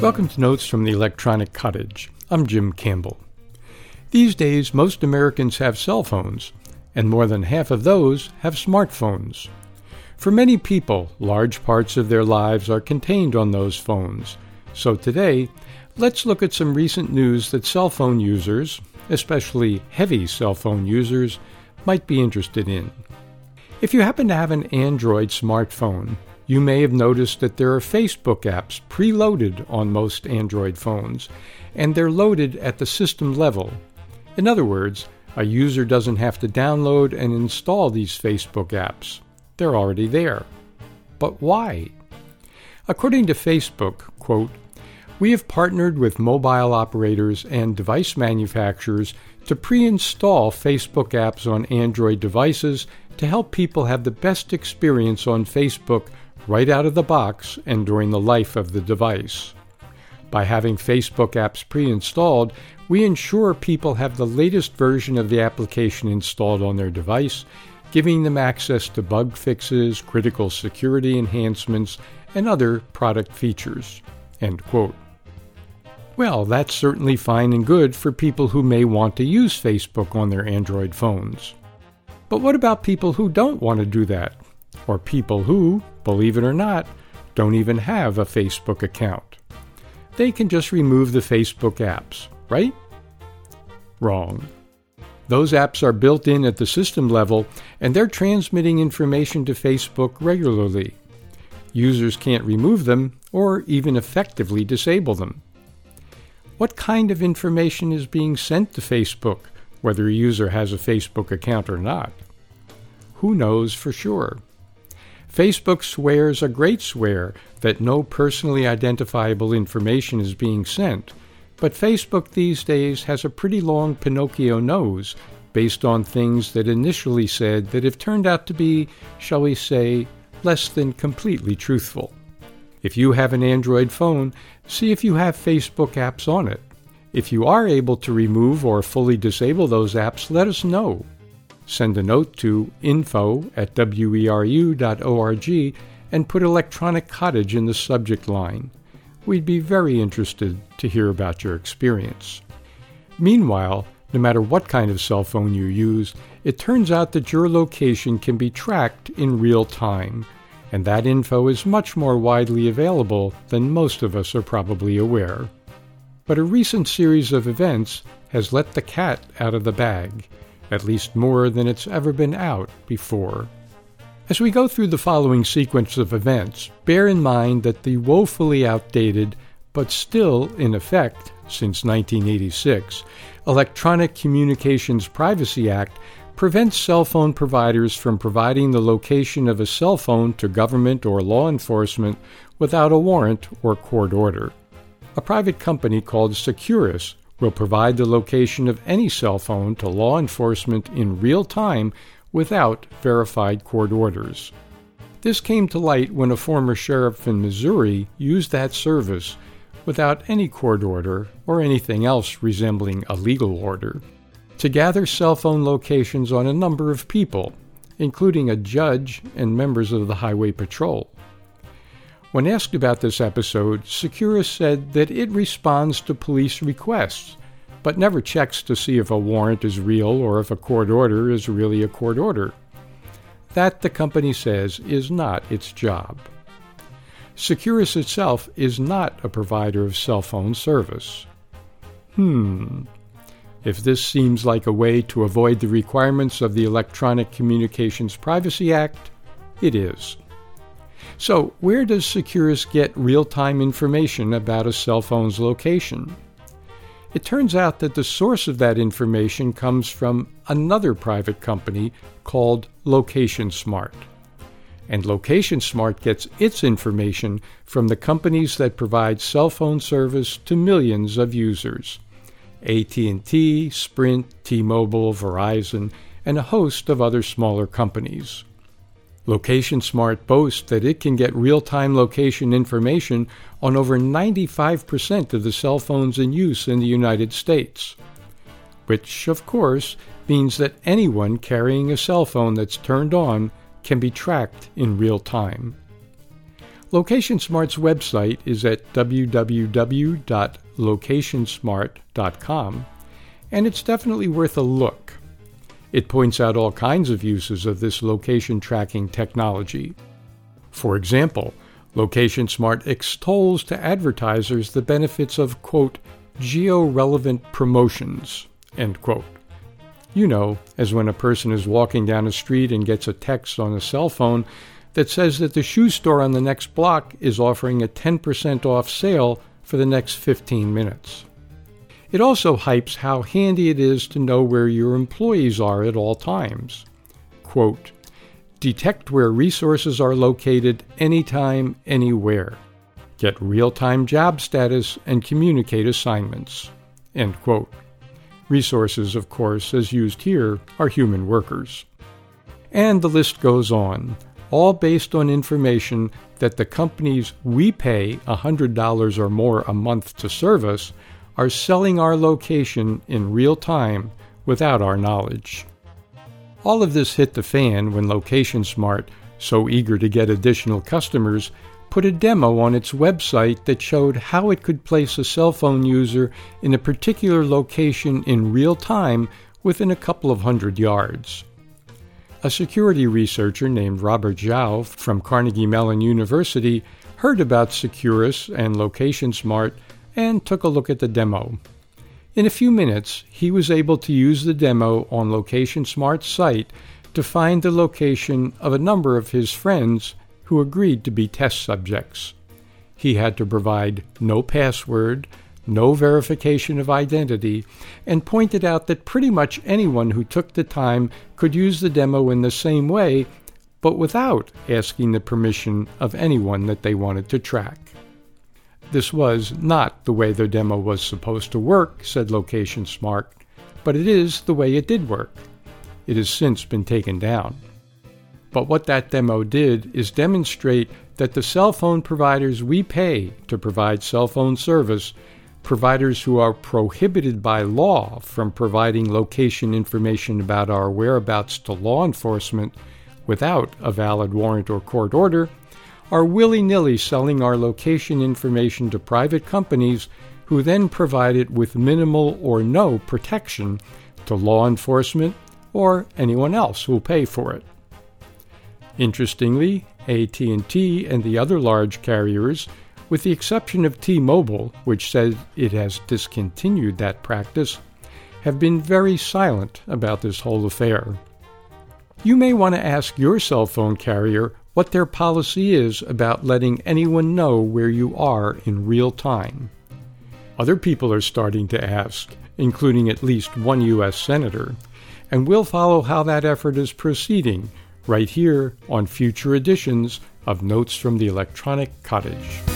Welcome to Notes from the Electronic Cottage. I'm Jim Campbell. These days, most Americans have cell phones, and more than half of those have smartphones. For many people, large parts of their lives are contained on those phones. So today, let's look at some recent news that cell phone users, especially heavy cell phone users, might be interested in. If you happen to have an Android smartphone, you may have noticed that there are Facebook apps preloaded on most Android phones, and they're loaded at the system level. In other words, a user doesn't have to download and install these Facebook apps. They're already there. But why? According to Facebook, quote, we have partnered with mobile operators and device manufacturers to pre install Facebook apps on Android devices to help people have the best experience on Facebook right out of the box and during the life of the device. By having Facebook apps pre installed, we ensure people have the latest version of the application installed on their device, giving them access to bug fixes, critical security enhancements, and other product features. End quote. Well, that's certainly fine and good for people who may want to use Facebook on their Android phones. But what about people who don't want to do that? Or people who, believe it or not, don't even have a Facebook account. They can just remove the Facebook apps, right? Wrong. Those apps are built in at the system level and they're transmitting information to Facebook regularly. Users can't remove them or even effectively disable them. What kind of information is being sent to Facebook, whether a user has a Facebook account or not? Who knows for sure? Facebook swears a great swear that no personally identifiable information is being sent, but Facebook these days has a pretty long Pinocchio nose based on things that initially said that have turned out to be, shall we say, less than completely truthful. If you have an Android phone, see if you have Facebook apps on it. If you are able to remove or fully disable those apps, let us know send a note to info at weru.org and put Electronic Cottage in the subject line. We'd be very interested to hear about your experience. Meanwhile, no matter what kind of cell phone you use, it turns out that your location can be tracked in real time, and that info is much more widely available than most of us are probably aware. But a recent series of events has let the cat out of the bag at least more than it's ever been out before. As we go through the following sequence of events, bear in mind that the woefully outdated, but still in effect since 1986, Electronic Communications Privacy Act prevents cell phone providers from providing the location of a cell phone to government or law enforcement without a warrant or court order. A private company called Securus will provide the location of any cell phone to law enforcement in real time without verified court orders. This came to light when a former sheriff in Missouri used that service without any court order or anything else resembling a legal order to gather cell phone locations on a number of people, including a judge and members of the Highway Patrol. When asked about this episode, Securus said that it responds to police requests, but never checks to see if a warrant is real or if a court order is really a court order. That, the company says, is not its job. Securus itself is not a provider of cell phone service. Hmm. If this seems like a way to avoid the requirements of the Electronic Communications Privacy Act, it is. So, where does Securus get real time information about a cell phone's location? It turns out that the source of that information comes from another private company called Location Smart. And Location Smart gets its information from the companies that provide cell phone service to millions of users. AT&T, Sprint, T-Mobile, Verizon, and a host of other smaller companies. Location Smart boasts that it can get real time location information on over 95% of the cell phones in use in the United States. Which, of course, means that anyone carrying a cell phone that's turned on can be tracked in real time. LocationSmart's website is at www.locationsmart.com, and it's definitely worth a look. It points out all kinds of uses of this location tracking technology. For example, Location Smart extols to advertisers the benefits of, quote, geo-relevant promotions, end quote. You know, as when a person is walking down a street and gets a text on a cell phone that says that the shoe store on the next block is offering a 10% off sale for the next 15 minutes. It also hypes how handy it is to know where your employees are at all times. Quote, detect where resources are located anytime, anywhere. Get real time job status and communicate assignments. End quote. Resources, of course, as used here, are human workers. And the list goes on all based on information that the companies we pay $100 or more a month to service are selling our location in real time without our knowledge. All of this hit the fan when Location Smart, so eager to get additional customers, put a demo on its website that showed how it could place a cell phone user in a particular location in real time within a couple of hundred yards. A security researcher named Robert Zhao from Carnegie Mellon University heard about Securus and LocationSmart and took a look at the demo. In a few minutes, he was able to use the demo on Location Smart's site to find the location of a number of his friends who agreed to be test subjects. He had to provide no password, no verification of identity, and pointed out that pretty much anyone who took the time could use the demo in the same way, but without asking the permission of anyone that they wanted to track. This was not the way the demo was supposed to work, said Location Smart, but it is the way it did work. It has since been taken down. But what that demo did is demonstrate that the cell phone providers we pay to provide cell phone service providers who are prohibited by law from providing location information about our whereabouts to law enforcement without a valid warrant or court order are willy nilly selling our location information to private companies who then provide it with minimal or no protection to law enforcement or anyone else who will pay for it. Interestingly, AT&T and the other large carriers with the exception of T Mobile, which says it has discontinued that practice, have been very silent about this whole affair. You may want to ask your cell phone carrier what their policy is about letting anyone know where you are in real time. Other people are starting to ask, including at least one U.S. Senator, and we'll follow how that effort is proceeding right here on future editions of Notes from the Electronic Cottage.